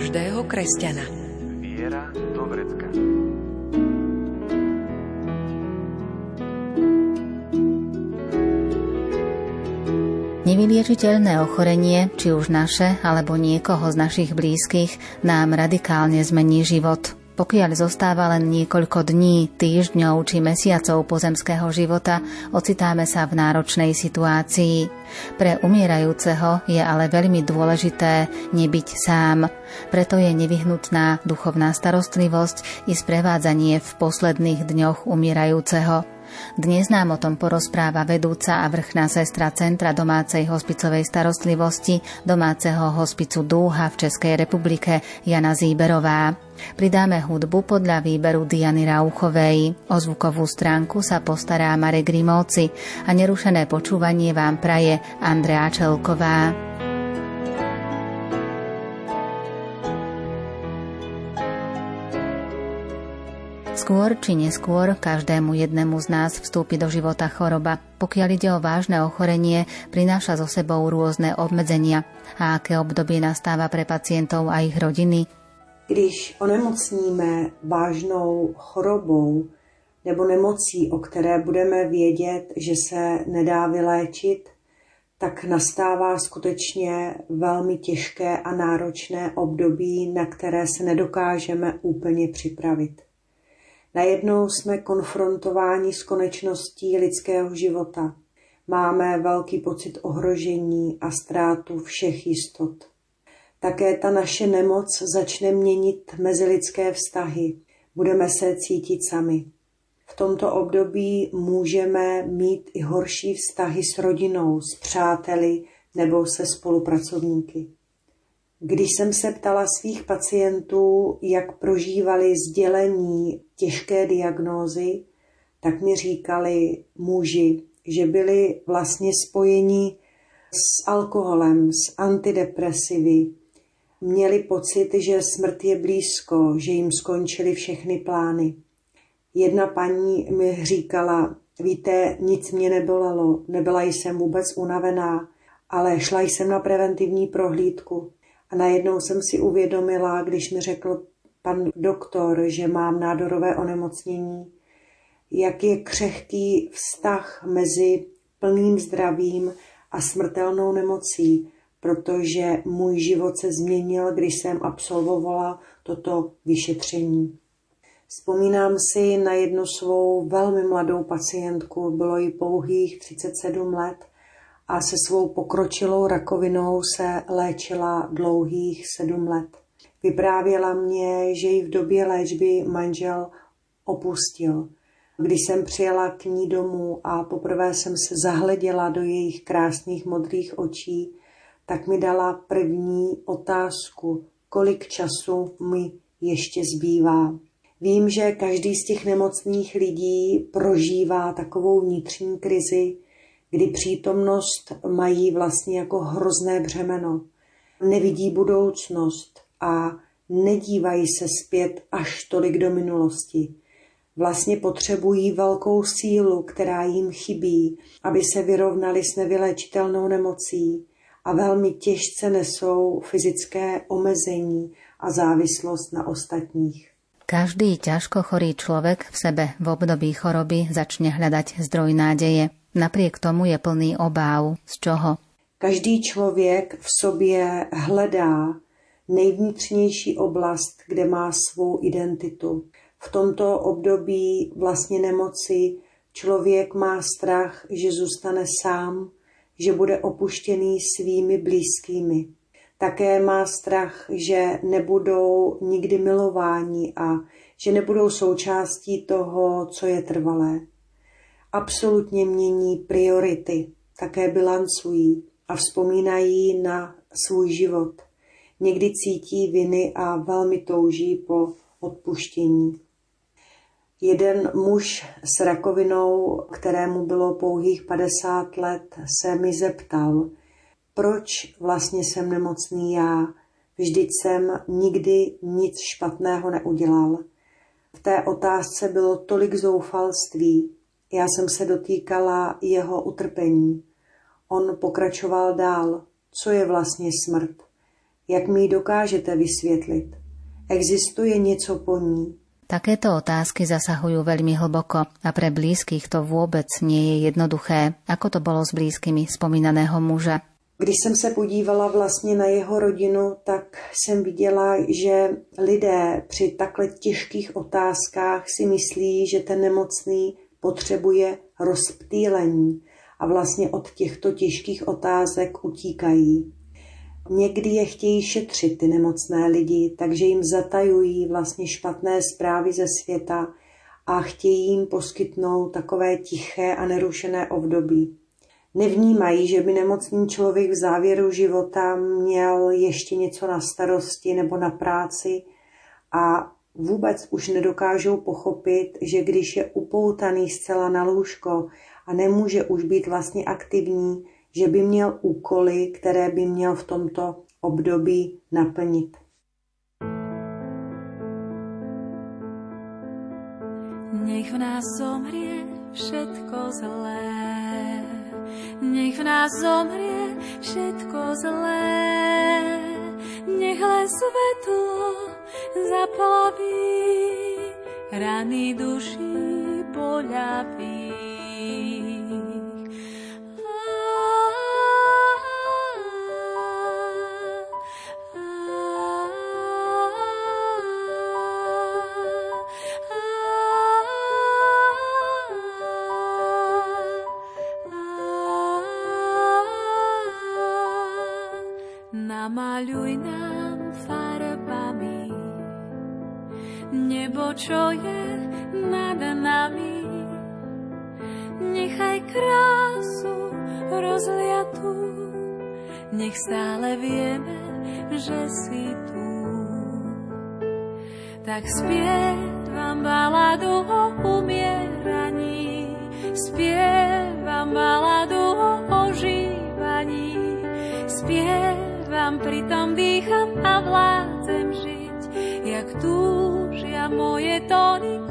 Každého kresťana. Viera do vrecka. Nevyliečiteľné ochorenie, či už naše alebo niekoho z našich blízkych, nám radikálne zmení život. Pokiaľ zostáva len niekoľko dní, týždňov či mesiacov pozemského života, ocitáme sa v náročnej situácii. Pre umierajúceho je ale veľmi dôležité nebyť sám. Preto je nevyhnutná duchovná starostlivosť i sprevádzanie v posledných dňoch umierajúceho. Dnes nám o tom porozpráva vedúca a vrchná sestra Centra domácej hospicovej starostlivosti domáceho hospicu Dúha v Českej republike Jana Zíberová. Pridáme hudbu podľa výberu Diany Rauchovej. O zvukovú stránku sa postará Marek Grimovci a nerušené počúvanie vám praje Andrea Čelková. Skôr či neskôr každému jednému z nás vstúpi do života choroba. Pokiaľ ide o vážne ochorenie, prináša so sebou rôzne obmedzenia. A aké obdobie nastáva pre pacientov a ich rodiny? Když onemocníme vážnou chorobou nebo nemocí, o které budeme vědět, že se nedá vyléčit, tak nastává skutečně velmi těžké a náročné období, na které se nedokážeme úplně připravit. Najednou jsme konfrontováni s konečností lidského života. Máme velký pocit ohrožení a ztrátu všech jistot. Také ta naše nemoc začne měnit mezilidské vztahy. Budeme se cítit sami. V tomto období můžeme mít i horší vztahy s rodinou, s přáteli nebo se spolupracovníky. Když jsem se ptala svých pacientů, jak prožívali sdělení těžké diagnózy, tak mi říkali muži, že byli vlastně spojeni s alkoholem, s antidepresivy. Měli pocit, že smrt je blízko, že jim skončily všechny plány. Jedna paní mi říkala, víte, nic mě nebolelo, nebyla jsem vůbec unavená, ale šla jsem na preventivní prohlídku. A najednou jsem si uvědomila, když mi řekl pan doktor, že mám nádorové onemocnění, jak je křehký vztah mezi plným zdravím a smrtelnou nemocí, protože můj život se změnil, když jsem absolvovala toto vyšetření. Vzpomínám si na jednu svou velmi mladou pacientku, bylo jí pouhých 37 let a se svou pokročilou rakovinou se léčila dlouhých sedm let. Vyprávěla mě, že ji v době léčby manžel opustil. Když jsem přijela k ní domů a poprvé jsem se zahleděla do jejich krásných modrých očí, tak mi dala první otázku, kolik času mi ještě zbývá. Vím, že každý z těch nemocných lidí prožívá takovou vnitřní krizi, kdy přítomnost mají vlastně jako hrozné břemeno. Nevidí budoucnost a nedívají se zpět až tolik do minulosti. Vlastně potřebují velkou sílu, která jim chybí, aby se vyrovnali s nevylečitelnou nemocí a velmi těžce nesou fyzické omezení a závislost na ostatních. Každý ťažko chorý človek v sebe v období choroby začne hľadať zdroj nádeje. Napriek tomu je plný obáv. Z čoho? Každý člověk v sobě hledá nejvnitřnější oblast, kde má svou identitu. V tomto období vlastně nemoci člověk má strach, že zůstane sám, že bude opuštěný svými blízkými. Také má strach, že nebudou nikdy milováni a že nebudou součástí toho, co je trvalé absolutně mění priority, také bilancují a vzpomínají na svůj život. někdy cítí viny a velmi touží po odpuštění. Jeden muž s rakovinou, kterému bylo pouhých 50 let, se mi zeptal, proč vlastně jsem nemocný já, vždyť jsem nikdy nic špatného neudělal. V té otázce bylo tolik zoufalství. Já jsem se dotýkala jeho utrpení. On pokračoval dál. Co je vlastně smrt? Jak mi ji dokážete vysvětlit? Existuje něco po ní? Takéto otázky zasahujú veľmi hlboko a pre blízkych to vôbec nie je jednoduché, ako to bolo s blízkymi spomínaného muža. Když jsem se podívala vlastně na jeho rodinu, tak jsem viděla, že lidé při takhle těžkých otázkách si myslí, že ten nemocný potřebuje rozptýlení a vlastně od těchto těžkých otázek utíkají. Někdy je chtějí šetřit ty nemocné lidi, takže jim zatajují vlastně špatné zprávy ze světa a chtějí jim poskytnout takové tiché a nerušené období. Nevnímají, že by nemocný člověk v závěru života měl ještě něco na starosti nebo na práci a vůbec už nedokážou pochopit, že když je upoutaný zcela na lůžko a nemůže už být vlastně aktivní, že by měl úkoly, které by měl v tomto období naplnit. Nech v nás zomrie všetko zlé, nech v nás zomrie všetko zlé, nech len svetlo zaplaví rany duší poľaví. Nebo, čo je nad nami. Nechaj krásu rozliatú, nech stále vieme, že si tu. Tak spievam baladu o umieraní, spievam baladu o ožívaní, spievam pritom dýcham a vládzem žiť, jak túžia moje tóny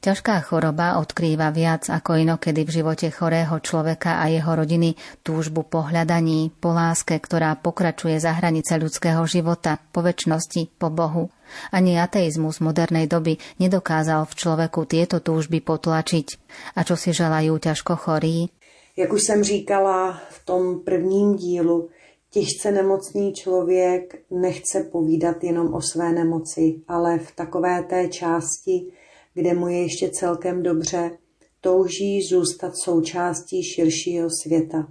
Ťažká choroba odkrýva viac ako inokedy v živote chorého človeka a jeho rodiny túžbu po hľadaní, po láske, ktorá pokračuje za hranice ľudského života, po väčšnosti, po Bohu. Ani ateizmus modernej doby nedokázal v človeku tieto túžby potlačiť. A čo si želajú ťažko chorí? Jak už jsem říkala v tom prvním dílu, těžce nemocný člověk nechce povídat jenom o své nemoci, ale v takové té části, kde mu je ještě celkem dobře, touží zůstat součástí širšího světa.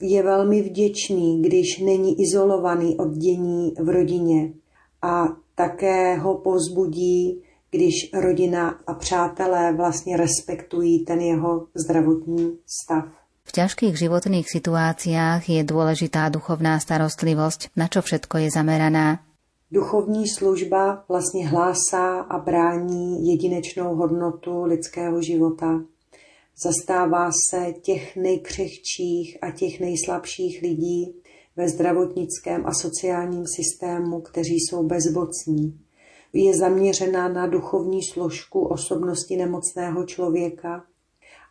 Je velmi vděčný, když není izolovaný od dění v rodině a také ho pozbudí, když rodina a přátelé vlastně respektují ten jeho zdravotní stav. V ťažkých životných situáciách je dôležitá duchovná starostlivosť. Na čo všetko je zameraná? Duchovní služba vlastně hlásá a brání jedinečnou hodnotu lidského života. Zastává se těch nejkřehčích a těch nejslabších lidí ve zdravotnickém a sociálním systému, kteří jsou bezbocní. Je zaměřená na duchovní složku osobnosti nemocného člověka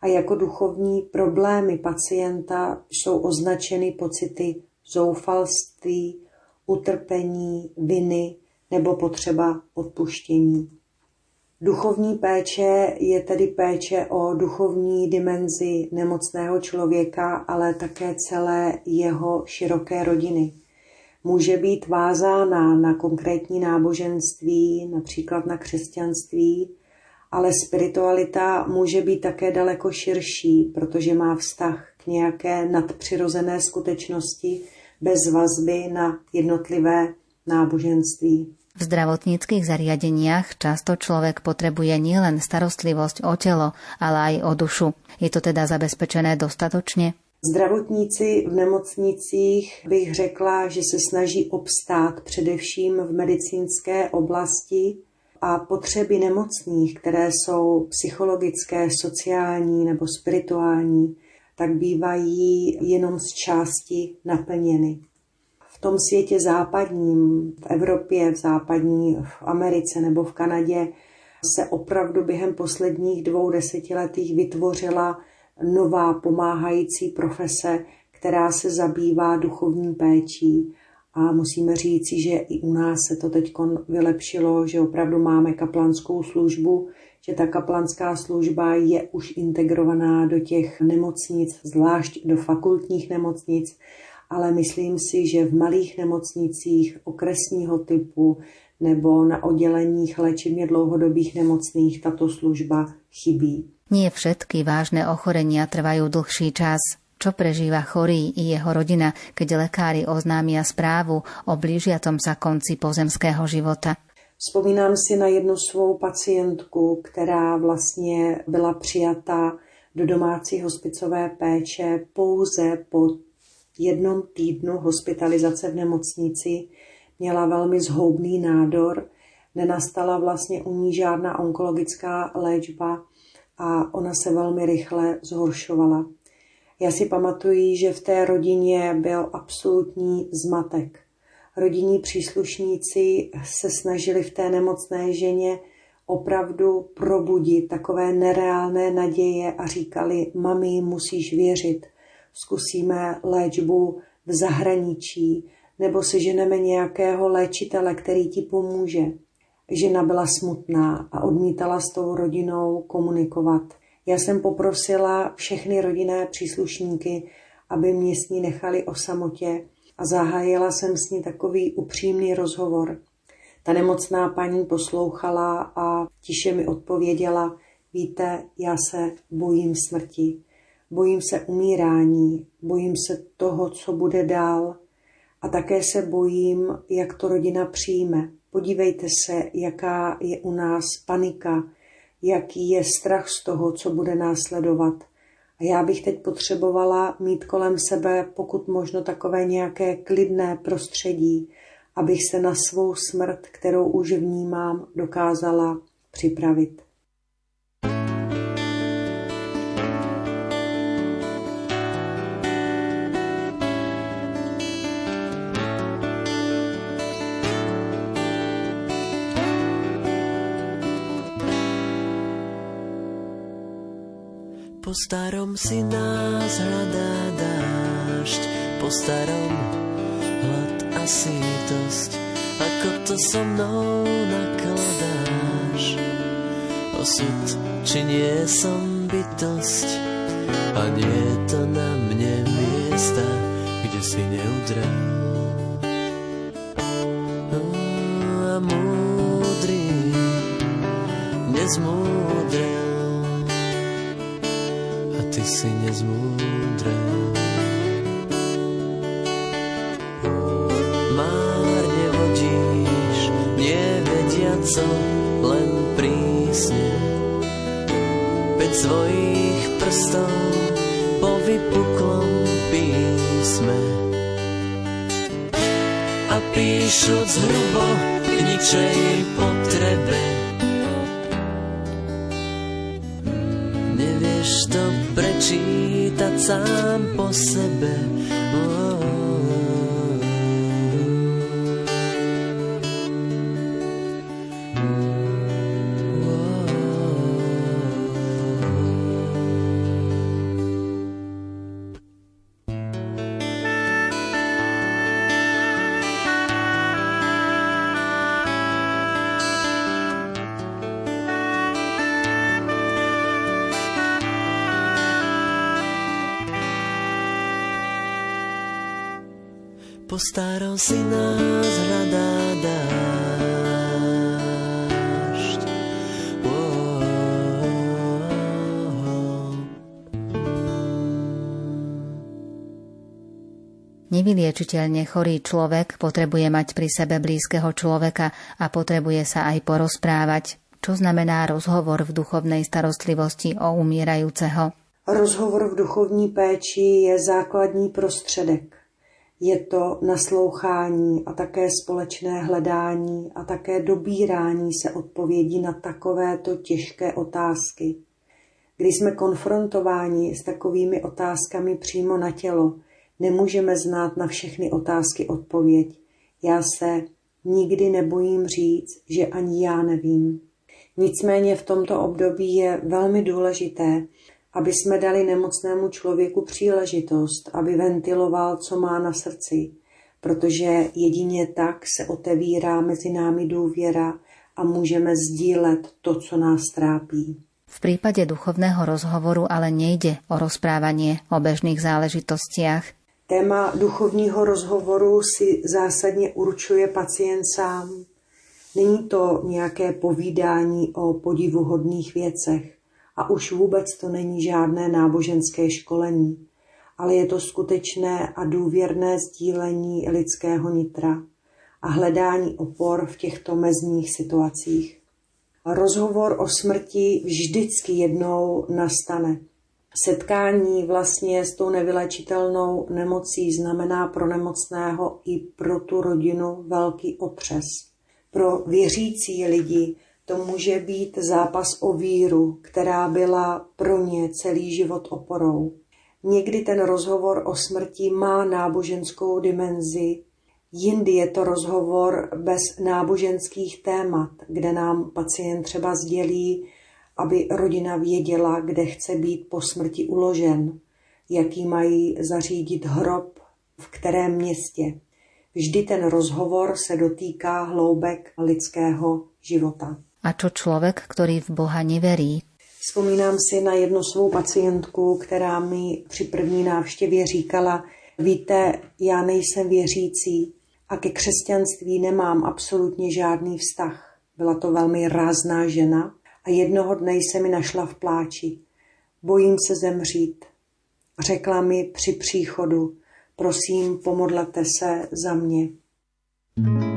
a jako duchovní problémy pacienta jsou označeny pocity zoufalství, utrpení, viny nebo potřeba odpuštění. Duchovní péče je tedy péče o duchovní dimenzi nemocného člověka, ale také celé jeho široké rodiny. Může být vázána na konkrétní náboženství, například na křesťanství, ale spiritualita může být také daleko širší, protože má vztah k nějaké nadpřirozené skutečnosti bez vazby na jednotlivé náboženství. V zdravotníckých zariadeniach často človek potrebuje nielen starostlivosť o telo, ale aj o dušu. Je to teda zabezpečené dostatočne? Zdravotníci v nemocnicích bych řekla, že se snaží obstát především v medicínské oblasti a potřeby nemocných, které jsou psychologické, sociální nebo spirituální, tak bývají jenom z části naplněny tom světě západním, v Evropě, v západní, v Americe nebo v Kanadě, se opravdu během posledních dvou desetiletích vytvořila nová pomáhající profese, která se zabývá duchovní péčí. A musíme říci, že i u nás se to teď vylepšilo, že opravdu máme kaplanskou službu, že ta kaplanská služba je už integrovaná do těch nemocnic, zvlášť do fakultních nemocnic ale myslím si, že v malých nemocnicích okresního typu nebo na odděleních léčebně dlouhodobých nemocných tato služba chybí. Nie všetky vážne ochorenia trvajú dlhší čas. Čo prežíva chorý i jeho rodina, keď lekári oznámia správu o blížiacom sa konci pozemského života? Vzpomínám si na jednu svou pacientku, která vlastně byla přijata do domácí hospicové péče pouze po jednom týdnu hospitalizace v nemocnici měla velmi zhoubný nádor, nenastala vlastně u ní žádná onkologická léčba a ona se velmi rychle zhoršovala. Já si pamatuju, že v té rodině byl absolutní zmatek. Rodinní příslušníci se snažili v té nemocné ženě opravdu probudit takové nereálné naděje a říkali, mami, musíš věřit, zkusíme léčbu v zahraničí, nebo si ženeme nějakého léčitele, který ti pomůže. Žena byla smutná a odmítala s tou rodinou komunikovat. Já jsem poprosila všechny rodinné příslušníky, aby mě s ní nechali o samotě a zahájila jsem s ní takový upřímný rozhovor. Ta nemocná paní poslouchala a tiše mi odpověděla, víte, já se bojím smrti. Bojím se umírání, bojím se toho, co bude dál a také se bojím, jak to rodina přijme. Podívejte se, jaká je u nás panika, jaký je strach z toho, co bude následovat. A já bych teď potřebovala mít kolem sebe pokud možno takové nějaké klidné prostředí, abych se na svou smrt, kterou už vnímám, dokázala připravit. Po starom si nás hľadá dážď, po starom hlad a sítosť. Ako to so mnou nakladáš? Osud, či nie som bytosť? a nie to na mne miesta, kde si neudrel. A múdry nezmúdrel ty si nezmúdrel. Márne vodíš, nevediaco, len prísne, peť svojich prstov po vypuklom písme. A píšuc hrubo k ničej potrebe, Nevyliečiteľne chorý človek potrebuje mať pri sebe blízkeho človeka a potrebuje sa aj porozprávať. Čo znamená rozhovor v duchovnej starostlivosti o umírajúceho? Rozhovor v duchovní péči je základní prostředek je to naslouchání a také společné hledání a také dobírání se odpovědí na takovéto těžké otázky. Když jsme konfrontováni s takovými otázkami přímo na tělo, nemůžeme znát na všechny otázky odpověď. Já se nikdy nebojím říct, že ani já nevím. Nicméně v tomto období je velmi důležité, aby jsme dali nemocnému člověku příležitost, aby ventiloval, co má na srdci, protože jedině tak se otevírá mezi námi důvěra a můžeme sdílet to, co nás trápí. V prípade duchovného rozhovoru ale nejde o rozprávanie o bežných záležitostiach. Téma duchovního rozhovoru si zásadně určuje pacient sám. Není to nějaké povídání o podivuhodných věcech. A už vůbec to není žádné náboženské školení, ale je to skutečné a důvěrné sdílení lidského nitra a hledání opor v těchto mezních situacích. Rozhovor o smrti vždycky jednou nastane. Setkání vlastně s tou nevylečitelnou nemocí znamená pro nemocného i pro tu rodinu velký otřes. Pro věřící lidi to může být zápas o víru, která byla pro ně celý život oporou. Někdy ten rozhovor o smrti má náboženskou dimenzi, jindy je to rozhovor bez náboženských témat, kde nám pacient třeba sdělí, aby rodina věděla, kde chce být po smrti uložen, jaký mají zařídit hrob, v kterém městě. Vždy ten rozhovor se dotýká hloubek lidského života. A čo človek, ktorý v Boha neverí? Vzpomínám si na jednu svou pacientku, která mi při první návštěvě říkala, víte, já nejsem věřící a ke křesťanství nemám absolutně žádný vztah. Byla to velmi rázná žena a jednoho dne se mi našla v pláči. Bojím se zemřít. Řekla mi při příchodu, prosím, pomodlete se za mě. you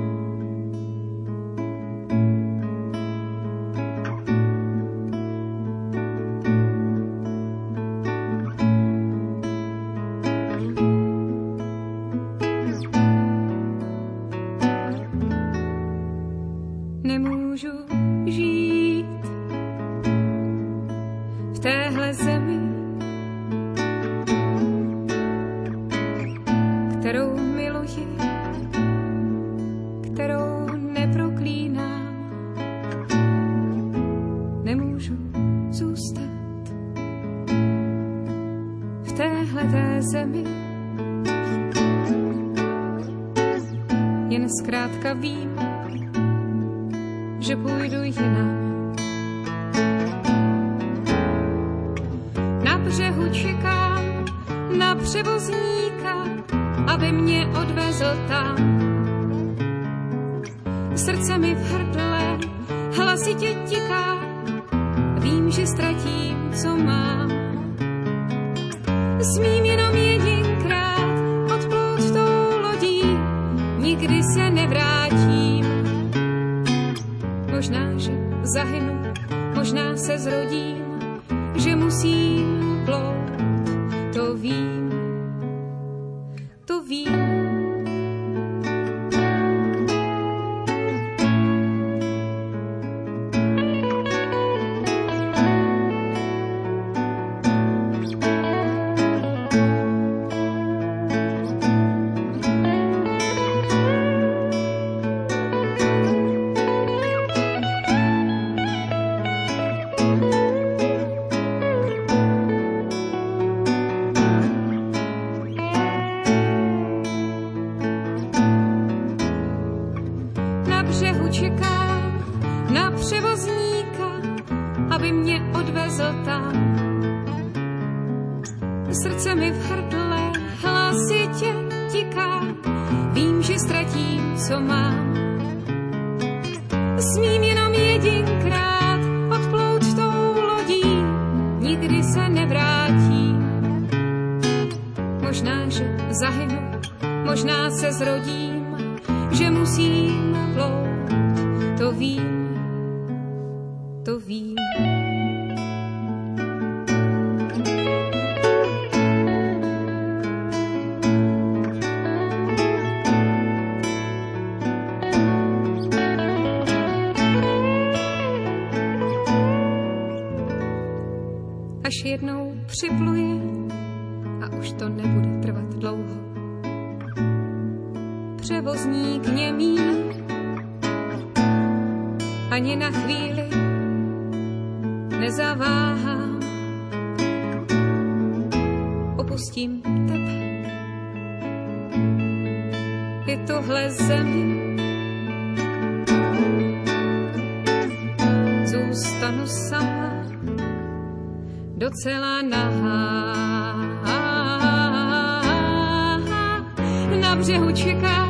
Na břehu čeká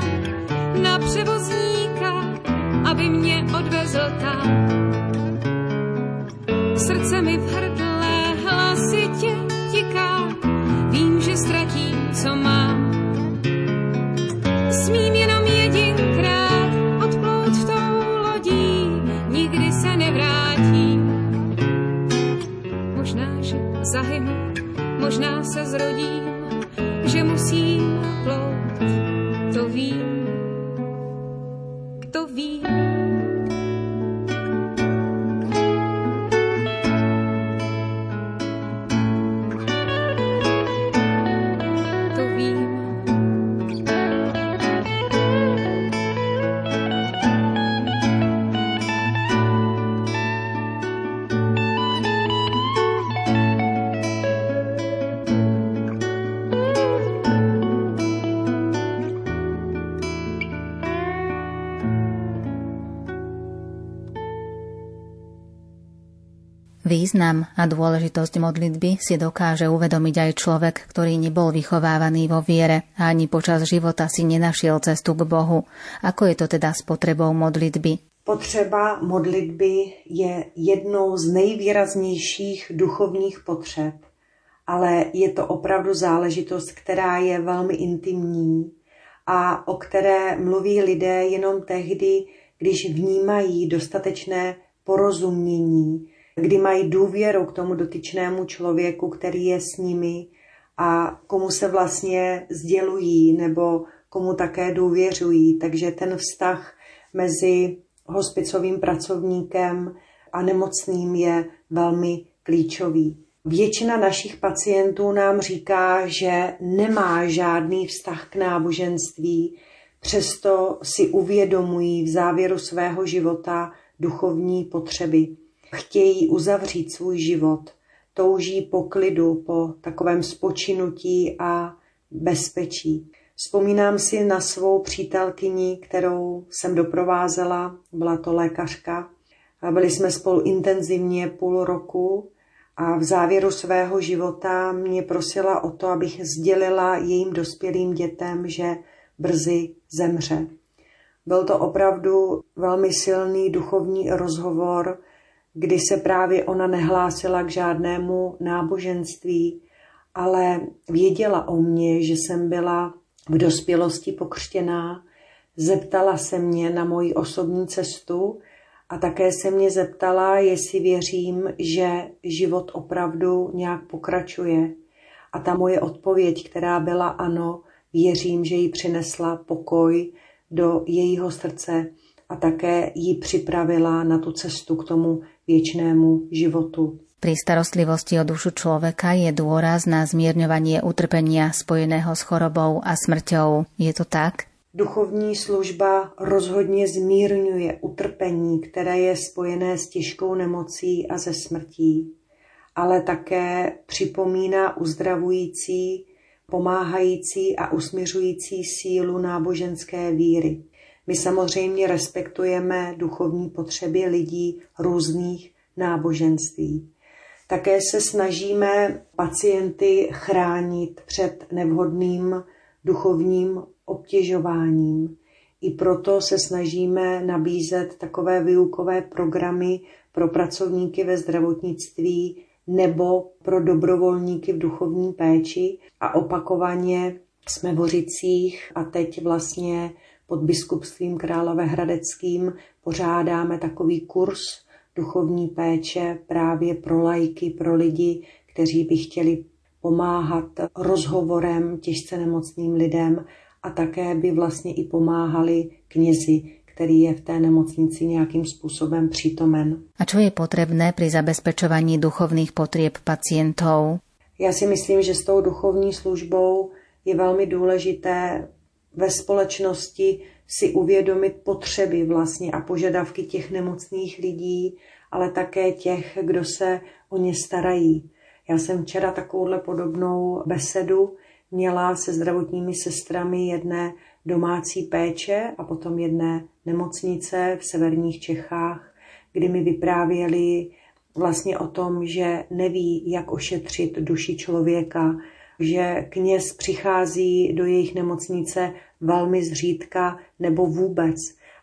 na převozníka, aby mě odvezl tam. Srdce mi v hrdle hlasitě tiká, vím, že ztratím, co mám. Smím jenom jedinkrát odplout tou lodí, nikdy se nevrátím zahynu, možná se zrodím, že musím Význam a dôležitosť modlitby si dokáže uvedomiť aj človek, ktorý nebol vychovávaný vo viere a ani počas života si nenašiel cestu k Bohu. Ako je to teda s potrebou modlitby? Potřeba modlitby je jednou z nejvýraznějších duchovních potřeb, ale je to opravdu záležitost, která je velmi intimní a o které mluví lidé jenom tehdy, když vnímají dostatečné porozumění, kdy mají důvěru k tomu dotyčnému člověku, který je s nimi a komu se vlastně sdělují nebo komu také důvěřují. Takže ten vztah mezi hospicovým pracovníkem a nemocným je velmi klíčový. Většina našich pacientů nám říká, že nemá žádný vztah k náboženství, přesto si uvědomují v závěru svého života duchovní potřeby chtějí uzavřít svůj život, touží po klidu, po takovém spočinutí a bezpečí. Vzpomínám si na svou přítelkyni, kterou jsem doprovázela, byla to lékařka. Byli jsme spolu intenzivně půl roku A v závěru svého života mě prosila o to, abych sdělila jejím dospělým dětem, že brzy zemře. Byl to opravdu velmi silný duchovní rozhovor, kdy se právě ona nehlásila k žádnému náboženství, ale věděla o mně, že jsem byla v dospělosti pokřtěná, zeptala se mě na moji osobní cestu a také se mě zeptala, jestli věřím, že život opravdu nějak pokračuje. A ta moje odpověď, která byla ano, věřím, že ji přinesla pokoj do jejího srdce a také ji připravila na tu cestu k tomu věčnému životu. Pri starostlivosti o dušu človeka je dôraz na zmierňovanie utrpenia spojeného s chorobou a smrťou. Je to tak? Duchovní služba rozhodně zmírňuje utrpení, které je spojené s těžkou nemocí a ze smrtí, ale také připomíná uzdravující, pomáhající a usměřující sílu náboženské víry. My samozřejmě respektujeme duchovní potřeby lidí různých náboženství. Také se snažíme pacienty chránit před nevhodným duchovním obtěžováním. I proto se snažíme nabízet takové výukové programy pro pracovníky ve zdravotnictví nebo pro dobrovolníky v duchovní péči a opakovaně jsme v Hořicích a teď vlastně pod biskupstvím Královéhradeckým pořádáme takový kurz duchovní péče právě pro lajky, pro lidi, kteří by chtěli pomáhat rozhovorem těžce nemocným lidem a také by vlastně i pomáhali knězi, který je v té nemocnici nějakým způsobem přítomen. A co je potřebné při zabezpečování duchovních potřeb pacientů? Já si myslím, že s tou duchovní službou je velmi důležité ve společnosti si uvědomit potřeby vlastně a požadavky těch nemocných lidí, ale také těch, kdo se o ně starají. Já jsem včera takovouhle podobnou besedu měla se zdravotními sestrami jedné domácí péče a potom jedné nemocnice v severních Čechách, kdy mi vyprávěli vlastně o tom, že neví, jak ošetřit duši člověka, že kněz přichází do jejich nemocnice velmi zřídka nebo vůbec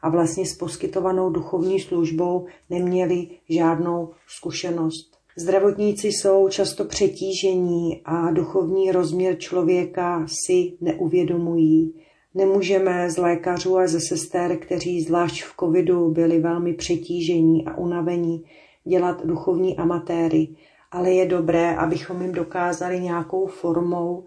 a vlastně s poskytovanou duchovní službou neměli žádnou zkušenost. Zdravotníci jsou často přetížení a duchovní rozměr člověka si neuvědomují. Nemůžeme z lékařů a ze sester, kteří zvlášť v covidu byli velmi přetížení a unavení, dělat duchovní amatéry, ale je dobré, abychom jim dokázali nějakou formou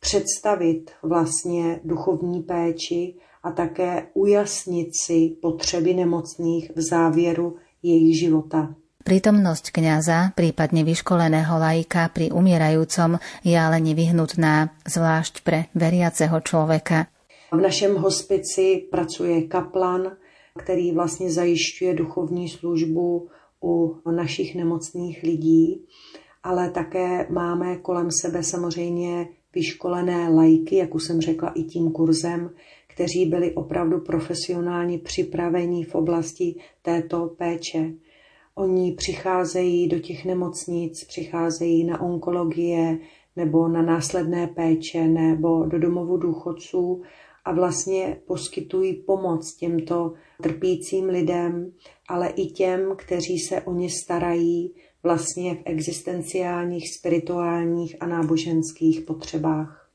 představit vlastně duchovní péči a také ujasnit si potřeby nemocných v závěru jejich života. Prítomnosť kňaza, prípadne vyškoleného laika pri umierajúcom je ale nevyhnutná, zvlášť pre veriaceho človeka. V našem hospici pracuje kaplan, který vlastně zajišťuje duchovní službu u našich nemocných lidí, ale také máme kolem sebe samozřejmě vyškolené lajky, jak už jsem řekla i tím kurzem, kteří byli opravdu profesionálně připraveni v oblasti této péče. Oni přicházejí do těch nemocnic, přicházejí na onkologie nebo na následné péče nebo do domovu důchodců a vlastně poskytují pomoc těmto trpícím lidem, ale i těm, kteří se o ně starají vlastně v existenciálních, spirituálních a náboženských potřebách.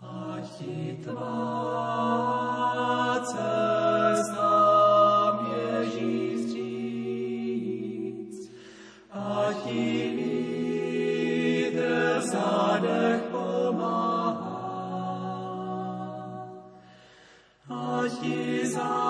Ať Svaží song.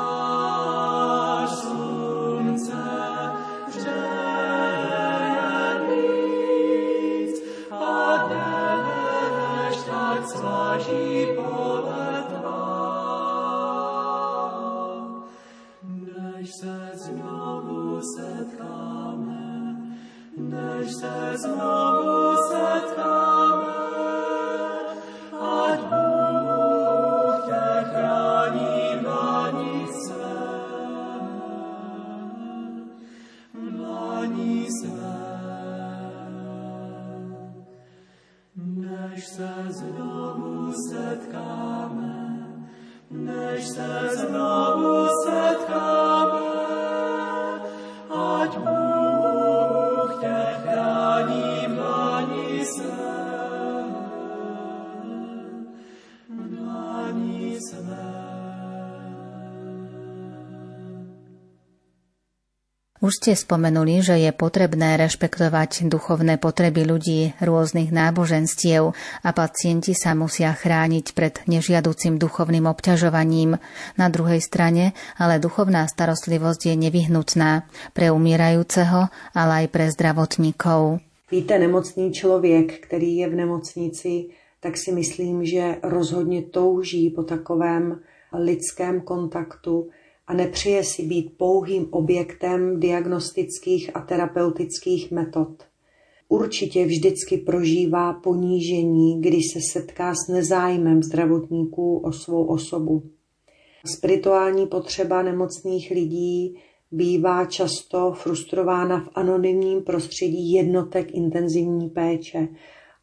Než se znovu setkáme, než se znovu setkáme, Už ste spomenuli, že je potrebné rešpektovať duchovné potreby ľudí rôznych náboženstiev a pacienti sa musia chrániť pred nežiaducim duchovným obťažovaním. Na druhej strane ale duchovná starostlivosť je nevyhnutná pre umírajúceho, ale aj pre zdravotníkov. Víte, nemocný člověk, který je v nemocnici, tak si myslím, že rozhodně touží po takovém lidském kontaktu, a nepřeje si být pouhým objektem diagnostických a terapeutických metod. Určitě vždycky prožívá ponížení, když se setká s nezájmem zdravotníků o svou osobu. Spirituální potřeba nemocných lidí bývá často frustrována v anonymním prostředí jednotek intenzivní péče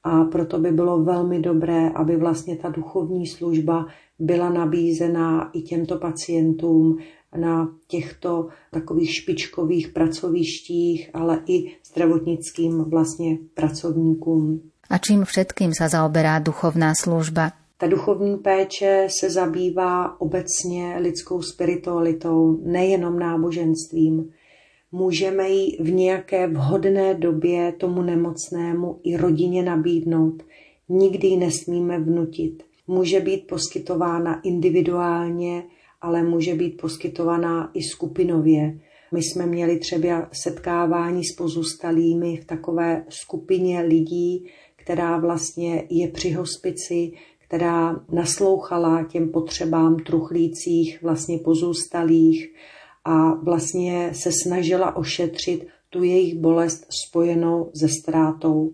a proto by bylo velmi dobré, aby vlastně ta duchovní služba byla nabízena i těmto pacientům na těchto takových špičkových pracovištích, ale i zdravotnickým vlastně pracovníkům. A čím všetkým sa zaoberá duchovná služba? Ta duchovní péče se zabývá obecně lidskou spiritualitou, nejenom náboženstvím. Můžeme ji v nějaké vhodné době tomu nemocnému i rodině nabídnout. Nikdy ji nesmíme vnutit. Může být poskytována individuálně ale může být poskytovaná i skupinově. My jsme měli třeba setkávání s pozůstalými v takové skupině lidí, která vlastně je při hospici, která naslouchala těm potřebám truchlících, vlastně pozůstalých a vlastně se snažila ošetřit tu jejich bolest spojenou se ztrátou.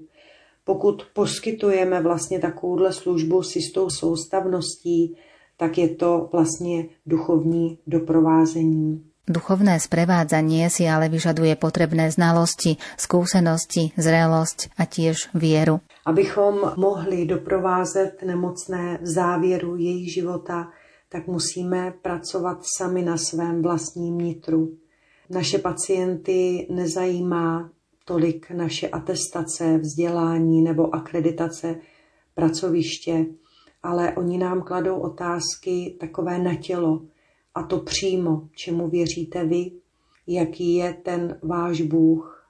Pokud poskytujeme vlastně takovouhle službu s jistou soustavností, tak je to vlastně duchovní doprovázení. Duchovné sprevádzanie si ale vyžaduje potrebné znalosti, skúsenosti, zrelosť a tiež vieru. Abychom mohli doprovázet nemocné v závěru jejich života, tak musíme pracovat sami na svém vlastním nitru. Naše pacienty nezajímá tolik naše atestace, vzdělání nebo akreditace pracoviště, ale oni nám kladou otázky takové na tělo, a to přímo, čemu věříte vy, jaký je ten váš Bůh.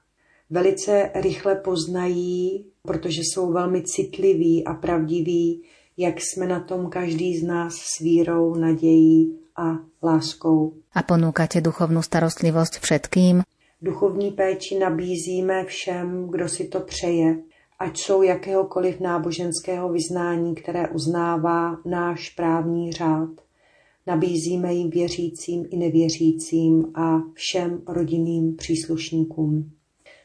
Velice rychle poznají, protože jsou velmi citliví a pravdiví, jak jsme na tom každý z nás s vírou, nadějí a láskou. A ponúkate duchovnou starostlivost všetkým? Duchovní péči nabízíme všem, kdo si to přeje ať jsou jakéhokoliv náboženského vyznání, které uznává náš právní řád. Nabízíme jim věřícím i nevěřícím a všem rodinným příslušníkům.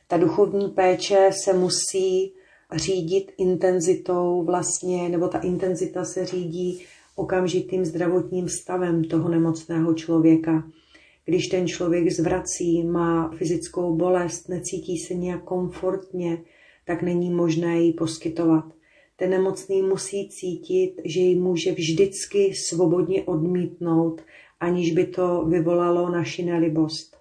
Ta duchovní péče se musí řídit intenzitou vlastně, nebo ta intenzita se řídí okamžitým zdravotním stavem toho nemocného člověka. Když ten člověk zvrací, má fyzickou bolest, necítí se nějak komfortně, tak není možné ji poskytovat. Ten nemocný musí cítit, že ji může vždycky svobodně odmítnout, aniž by to vyvolalo naši nelibost.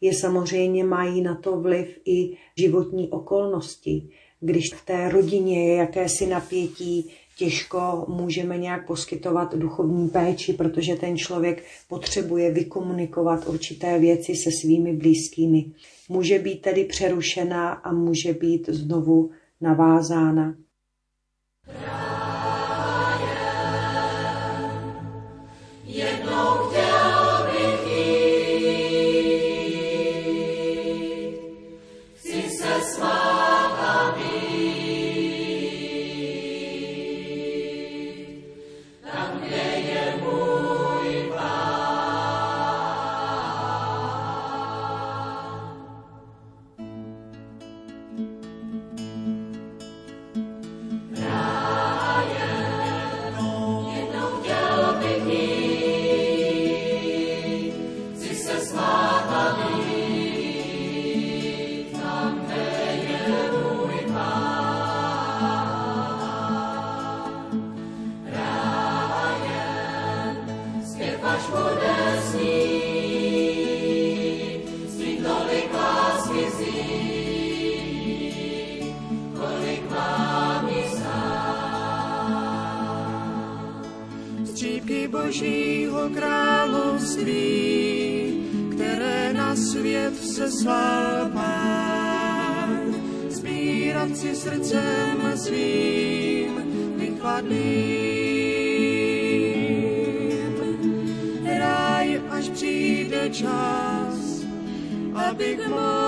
Je samozřejmě mají na to vliv i životní okolnosti. Když v té rodině je jakési napětí, těžko můžeme nějak poskytovat duchovní péči, protože ten člověk potřebuje vykomunikovat určité věci se svými blízkými. Může být tedy přerušená a může být znovu navázána. Abych mohl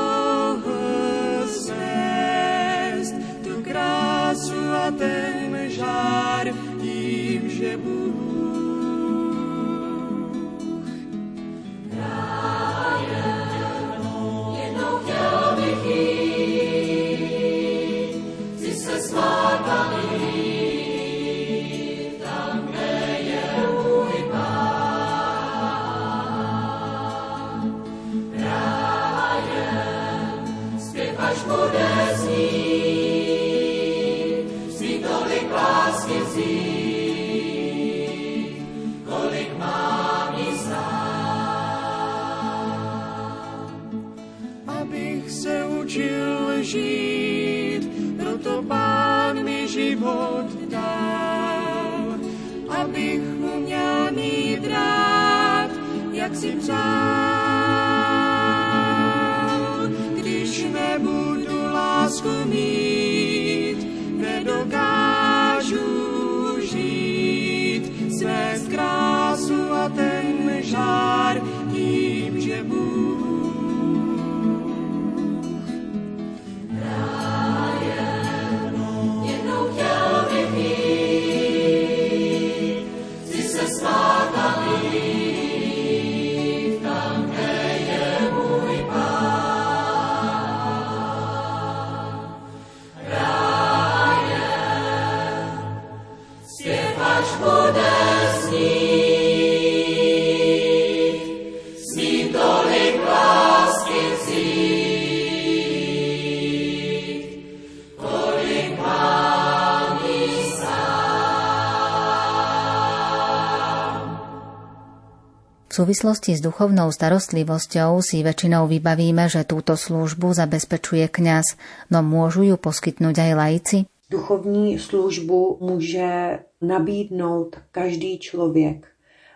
súvislosti s duchovnou starostlivosťou si väčšinou vybavíme, že túto službu zabezpečuje kňaz, no môžu ju poskytnúť aj laici? Duchovní službu může nabídnout každý člověk.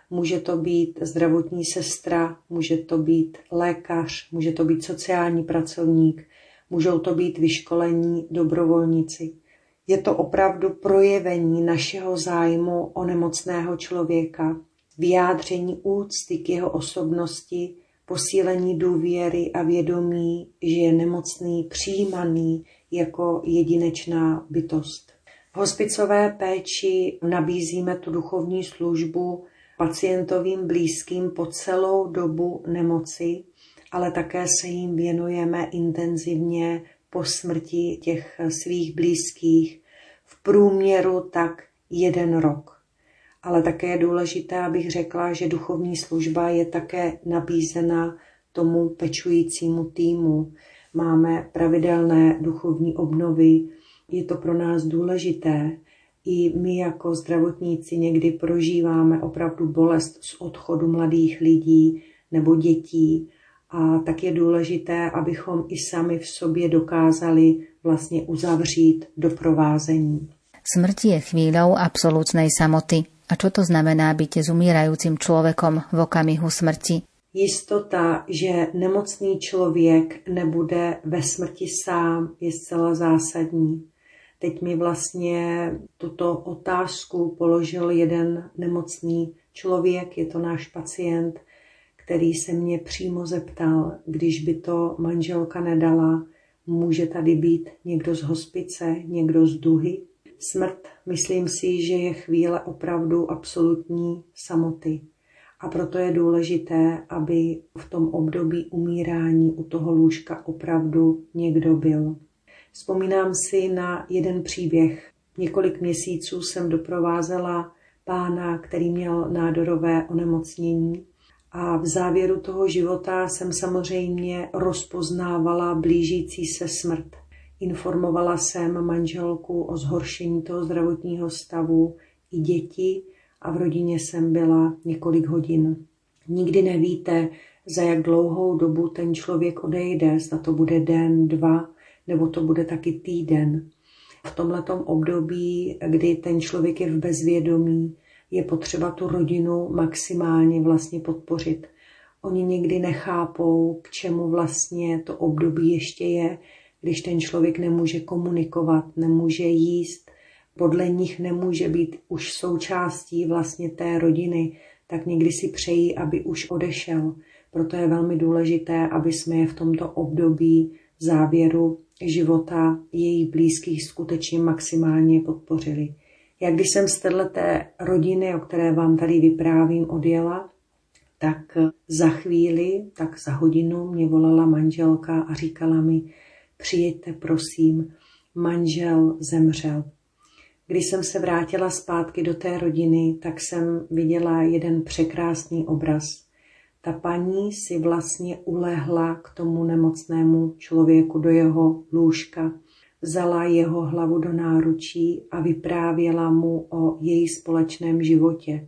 Může to být zdravotní sestra, může to být lékař, může to být sociální pracovník, můžou to být vyškolení dobrovolníci. Je to opravdu projevení našeho zájmu o nemocného člověka, vyjádření úcty k jeho osobnosti, posílení důvěry a vědomí, že je nemocný, přijímaný jako jedinečná bytost. V hospicové péči nabízíme tu duchovní službu pacientovým blízkým po celou dobu nemoci, ale také se jim věnujeme intenzivně po smrti těch svých blízkých, v průměru tak jeden rok ale také je důležité, abych řekla, že duchovní služba je také nabízena tomu pečujícímu týmu. Máme pravidelné duchovní obnovy, je to pro nás důležité. I my jako zdravotníci někdy prožíváme opravdu bolest z odchodu mladých lidí nebo dětí a tak je důležité, abychom i sami v sobě dokázali vlastně uzavřít doprovázení. Smrti je chvíľou absolútnej samoty. A čo to znamená byť s umírajúcim človekom v okamihu smrti? Jistota, že nemocný člověk nebude ve smrti sám, je zcela zásadní. Teď mi vlastně tuto otázku položil jeden nemocný člověk, je to náš pacient, který se mě přímo zeptal, když by to manželka nedala, může tady být někdo z hospice, někdo z duhy. Smrt, myslím si, že je chvíle opravdu absolutní samoty. A proto je důležité, aby v tom období umírání u toho lůžka opravdu někdo byl. Vzpomínám si na jeden příběh. Několik měsíců jsem doprovázela pána, který měl nádorové onemocnění. A v závěru toho života jsem samozřejmě rozpoznávala blížící se smrt. Informovala jsem manželku o zhoršení toho zdravotního stavu i děti a v rodině jsem byla několik hodin. Nikdy nevíte, za jak dlouhou dobu ten člověk odejde, zda to bude den, dva, nebo to bude taky týden. V tomhletom období, kdy ten člověk je v bezvědomí, je potřeba tu rodinu maximálně vlastně podpořit. Oni někdy nechápou, k čemu vlastně to období ještě je, když ten člověk nemůže komunikovat, nemůže jíst, podle nich nemůže být už součástí vlastně té rodiny, tak někdy si přejí, aby už odešel. Proto je velmi důležité, aby jsme je v tomto období závěru života jejich blízkých skutečně maximálně podpořili. Jak když jsem z té rodiny, o které vám tady vyprávím, odjela, tak za chvíli, tak za hodinu mě volala manželka a říkala mi, přijeďte prosím, manžel zemřel. Když jsem se vrátila zpátky do té rodiny, tak jsem viděla jeden překrásný obraz. Ta paní si vlastně ulehla k tomu nemocnému člověku do jeho lůžka, vzala jeho hlavu do náručí a vyprávěla mu o její společném životě,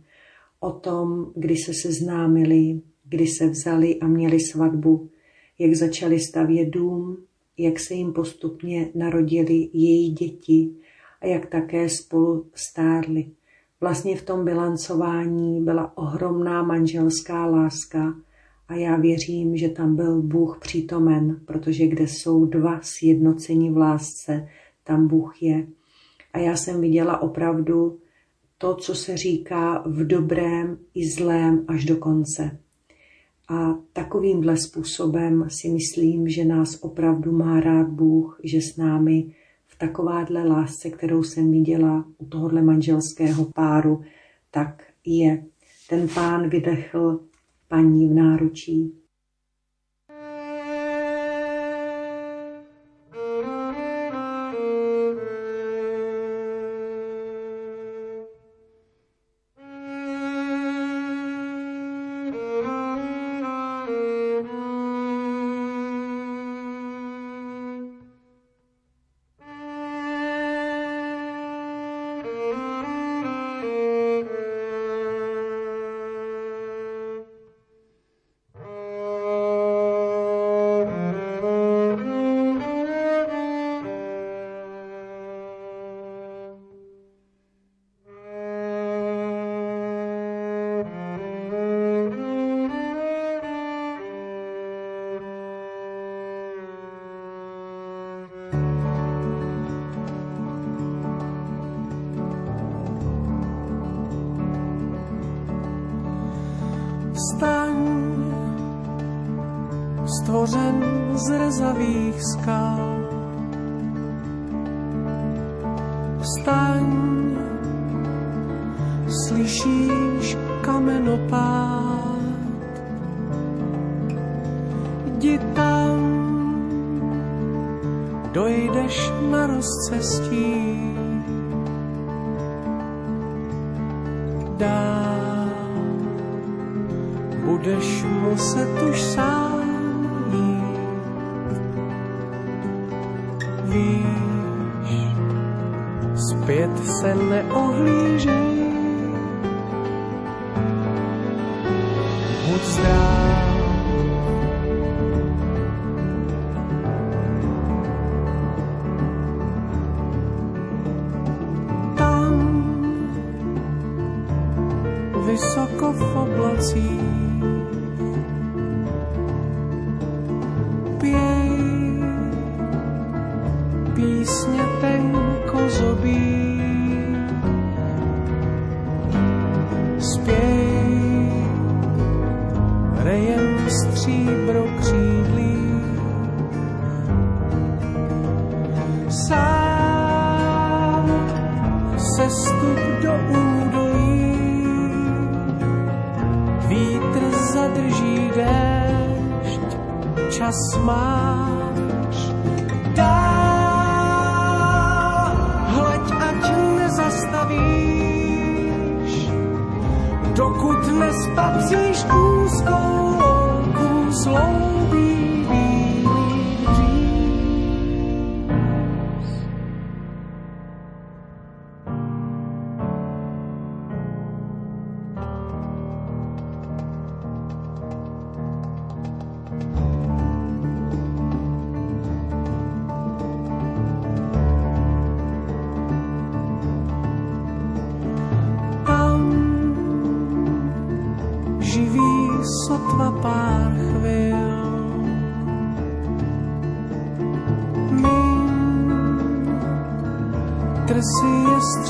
o tom, kdy se seznámili, kdy se vzali a měli svatbu, jak začali stavět dům, jak se jim postupně narodili její děti a jak také spolu stárli. Vlastně v tom bilancování byla ohromná manželská láska a já věřím, že tam byl Bůh přítomen, protože kde jsou dva sjednocení v lásce, tam Bůh je. A já jsem viděla opravdu to, co se říká v dobrém i zlém až do konce. A takovýmhle způsobem si myslím, že nás opravdu má rád Bůh, že s námi v takováhle lásce, kterou jsem viděla u tohohle manželského páru, tak je. Ten pán vydechl paní v náručí. z rezavých skal. Vstaň, slyšíš kamenopád. Jdi tam, dojdeš na rozcestí. Dál budeš muset už sám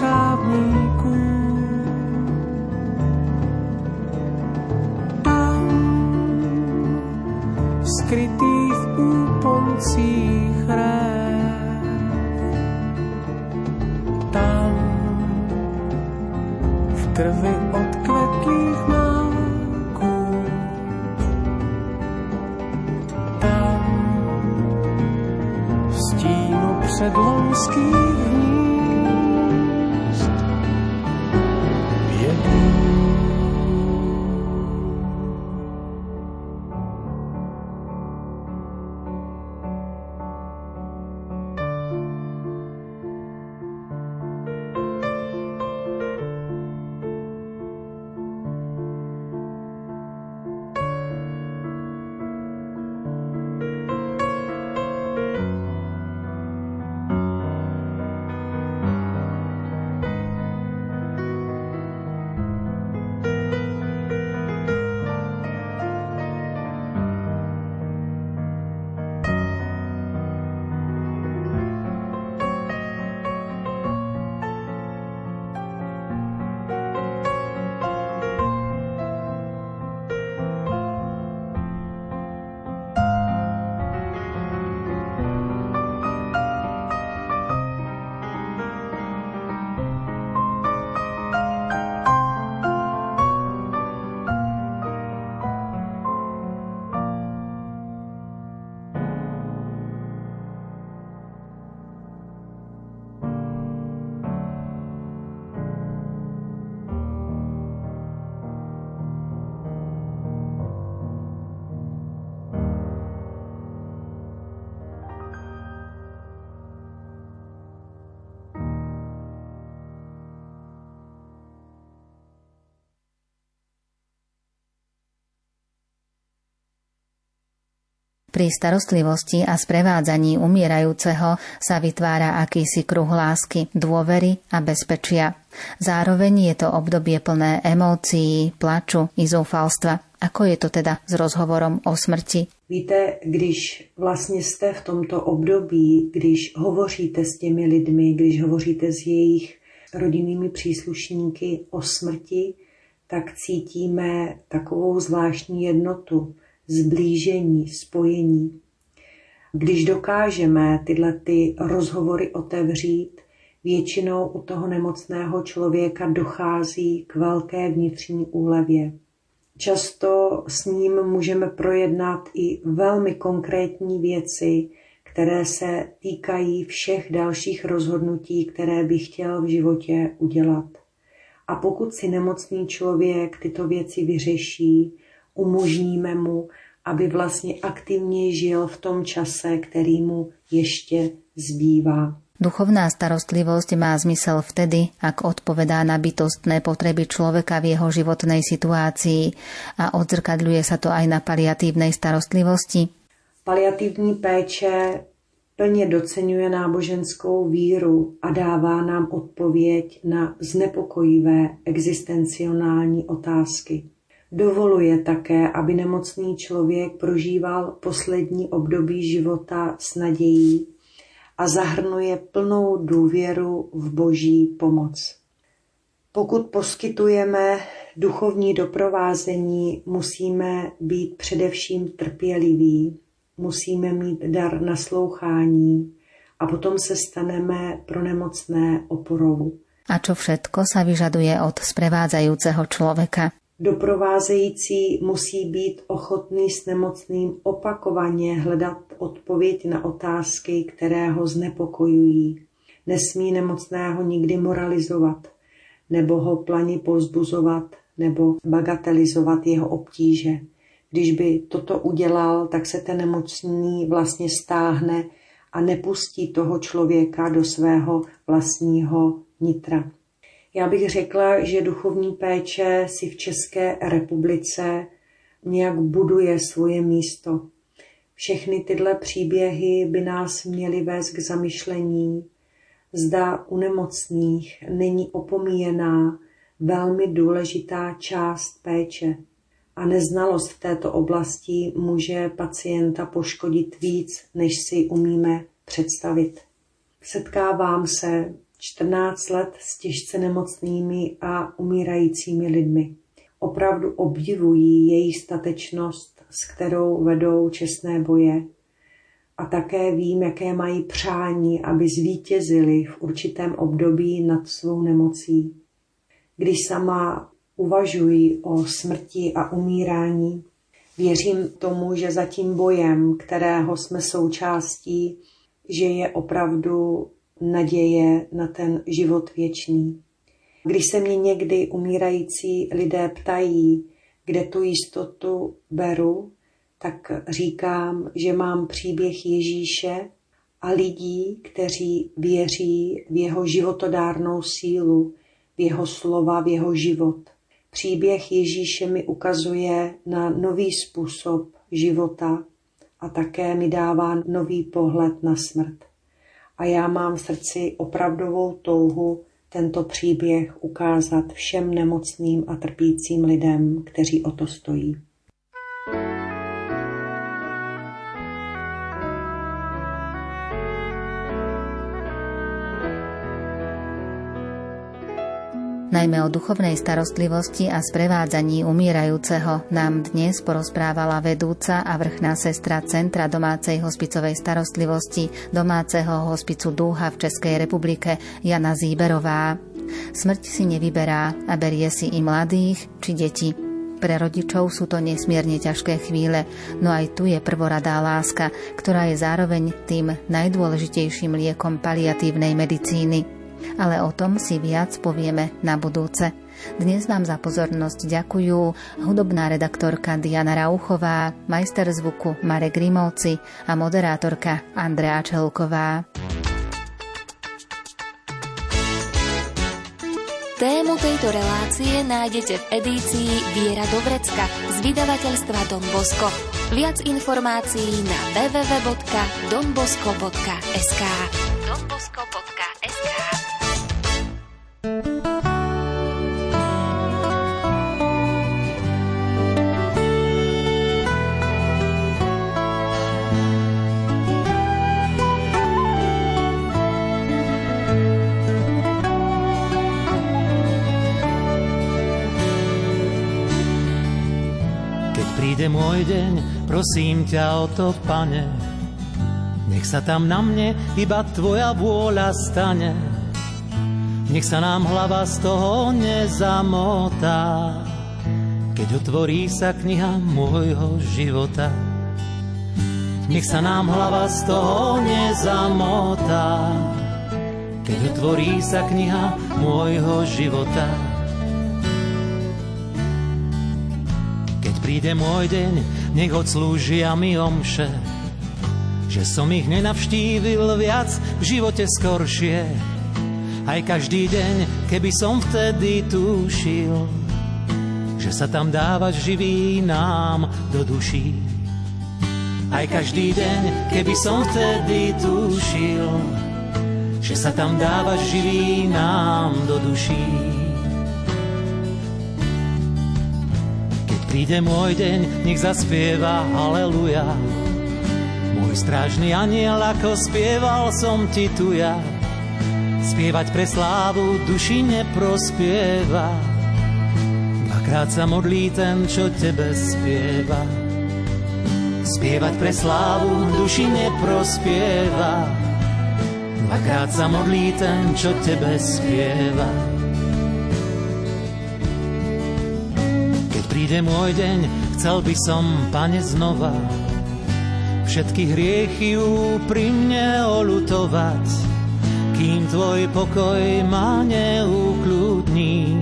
je Pri starostlivosti a sprevádzaní umierajúceho sa vytvára akýsi kruh lásky, dôvery a bezpečia. Zároveň je to obdobie plné emócií, plaču i zoufalstva. Ako je to teda s rozhovorom o smrti? Víte, když vlastně jste v tomto období, když hovoříte s těmi lidmi, když hovoříte s jejich rodinnými příslušníky o smrti, tak cítíme takovou zvláštní jednotu zblížení, spojení. Když dokážeme tyhle ty rozhovory otevřít, většinou u toho nemocného člověka dochází k velké vnitřní úlevě. Často s ním můžeme projednat i velmi konkrétní věci, které se týkají všech dalších rozhodnutí, které by chtěl v životě udělat. A pokud si nemocný člověk tyto věci vyřeší, umožníme mu, aby vlastně aktivně žil v tom čase, který mu ještě zbývá. Duchovná starostlivosť má zmysel vtedy, ak odpovedá na bytostné potreby človeka v jeho životnej situácii a odzrkadľuje sa to aj na paliatívnej starostlivosti. Paliatívní péče plně docenuje náboženskou víru a dává nám odpověď na znepokojivé existencionální otázky. Dovoluje také, aby nemocný člověk prožíval poslední období života s nadějí a zahrnuje plnou důvěru v boží pomoc. Pokud poskytujeme duchovní doprovázení, musíme být především trpěliví, musíme mít dar naslouchání a potom se staneme pro nemocné oporou. A čo všetko sa vyžaduje od sprevádzajúceho človeka? Doprovázející musí být ochotný s nemocným opakovaně hledat odpověď na otázky, které ho znepokojují. Nesmí nemocného nikdy moralizovat, nebo ho plani pozbuzovat, nebo bagatelizovat jeho obtíže. Když by toto udělal, tak se ten nemocný vlastně stáhne a nepustí toho člověka do svého vlastního nitra. Já bych řekla, že duchovní péče si v České republice nějak buduje svoje místo. Všechny tyhle příběhy by nás měly vést k zamyšlení, zda u nemocných není opomíjená velmi důležitá část péče. A neznalost v této oblasti může pacienta poškodit víc, než si umíme představit. Setkávám se 14 let s těžce nemocnými a umírajícími lidmi. Opravdu obdivují její statečnost, s kterou vedou čestné boje. A také vím, jaké mají přání, aby zvítězili v určitém období nad svou nemocí. Když sama uvažuji o smrti a umírání, věřím tomu, že za tím bojem, kterého jsme součástí, že je opravdu naděje na ten život věčný. Když se mě někdy umírající lidé ptají, kde tu jistotu beru, tak říkám, že mám příběh Ježíše a lidí, kteří věří v jeho životodárnou sílu, v jeho slova, v jeho život. Příběh Ježíše mi ukazuje na nový způsob života a také mi dává nový pohled na smrt. A já mám v srdci opravdovou touhu tento příběh ukázat všem nemocným a trpícím lidem, kteří o to stojí. Najmä o duchovnej starostlivosti a sprevádzaní umírajúceho nám dnes porozprávala vedúca a vrchná sestra Centra domácej hospicovej starostlivosti domáceho hospicu Dúha v Českej republike Jana Zíberová. Smrť si nevyberá a berie si i mladých či deti. Pre rodičov sú to nesmierne ťažké chvíle, no aj tu je prvoradá láska, ktorá je zároveň tým najdôležitejším liekom paliatívnej medicíny ale o tom si viac povieme na budúce. Dnes vám za pozornosť ďakujú hudobná redaktorka Diana Rauchová, majster zvuku Marek Grimovci a moderátorka Andrea Čelková. Tému tejto relácie nájdete v edícii Viera Dobrecka z vydavateľstva Don Bosco. Viac informácií na www.donbosco.sk donbosco.sk príde môj deň, prosím ťa o to, pane. Nech sa tam na mne iba tvoja vôľa stane. Nech sa nám hlava z toho nezamotá, keď otvorí sa kniha môjho života. Nech sa nám hlava z toho nezamotá, keď otvorí sa kniha môjho života. Príde môj deň, nech odslúžia mi omše. Že som ich nenavštívil viac v živote skoršie. Aj každý deň, keby som vtedy tušil, že sa tam dávaš živý nám do duší. Aj každý deň, keby som vtedy tušil, že sa tam dávaš živý nám do duší. Príde môj deň, nech zaspieva Aleluja. Môj strážny aniel, ako spieval som ti tu ja. Spievať pre slávu duši neprospieva. Dvakrát sa modlí ten, čo tebe spieva. Spievať pre slávu duši neprospieva. Dvakrát sa modlí ten, čo tebe spieva. Príde môj deň, chcel by som, pane, znova všetky hriechy úprimne olutovať, kým tvoj pokoj ma neukľudní.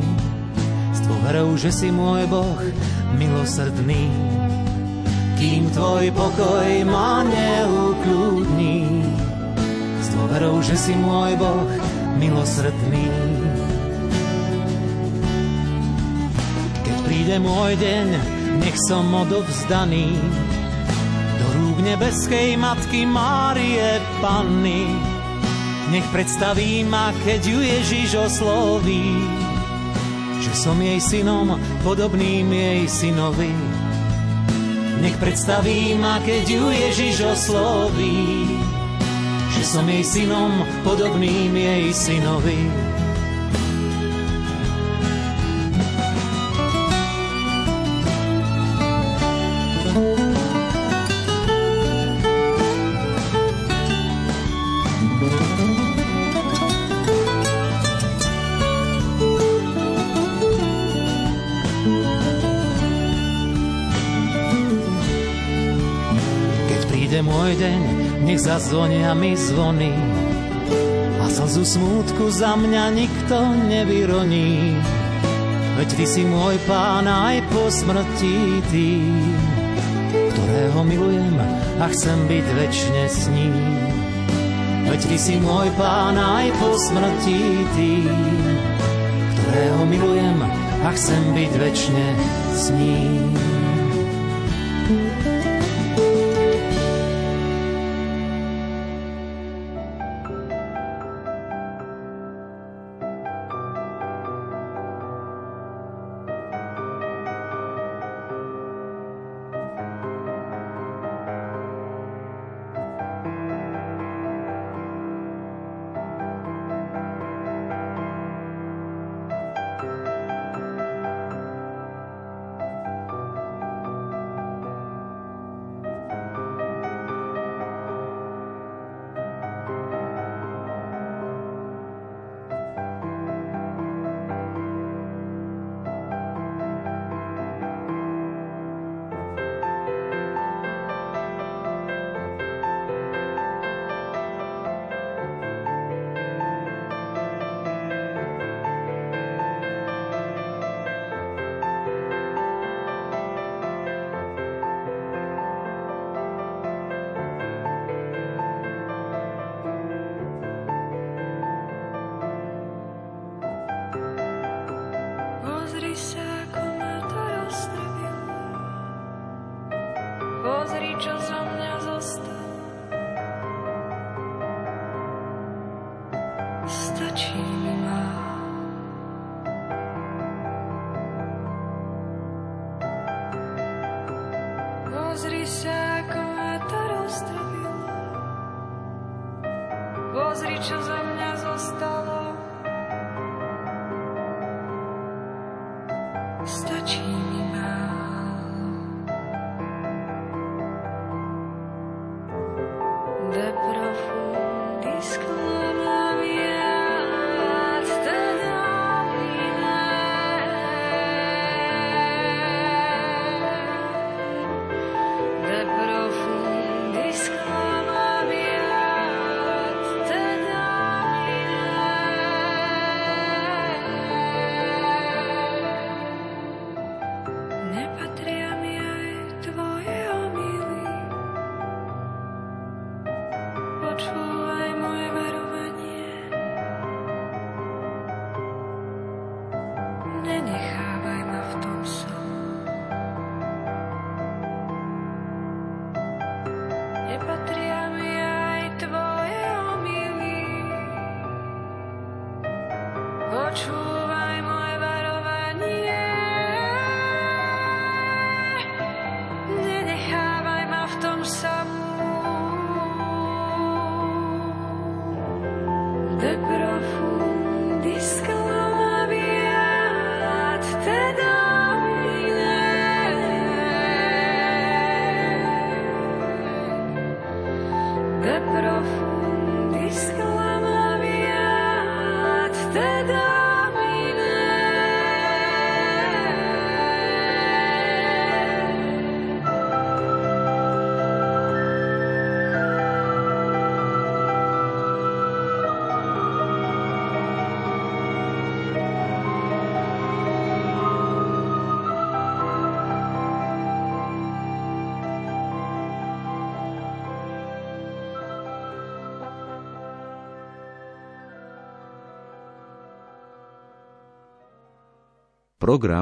S dôverou, že si môj Boh milosrdný, kým tvoj pokoj ma neukľudní. S dôverou, že si môj Boh milosrdný. Príde môj deň, nech som odovzdaný do rúk nebeskej matky Márie Panny. Nech predstaví ma, keď ju Ježiš osloví, že som jej synom, podobným jej synovi. Nech predstaví ma, keď ju Ježiš osloví, že že som jej synom podobným jej synovi. Zazvonia mi zvony a slzu smútku za mňa nikto nevyroní. Veď ty si môj pán aj po smrti tým, ktorého milujem a chcem byť večne s ním. Veď ty si môj pán aj po smrti tým, ktorého milujem a chcem byť večne s ním. tak profundis close. программ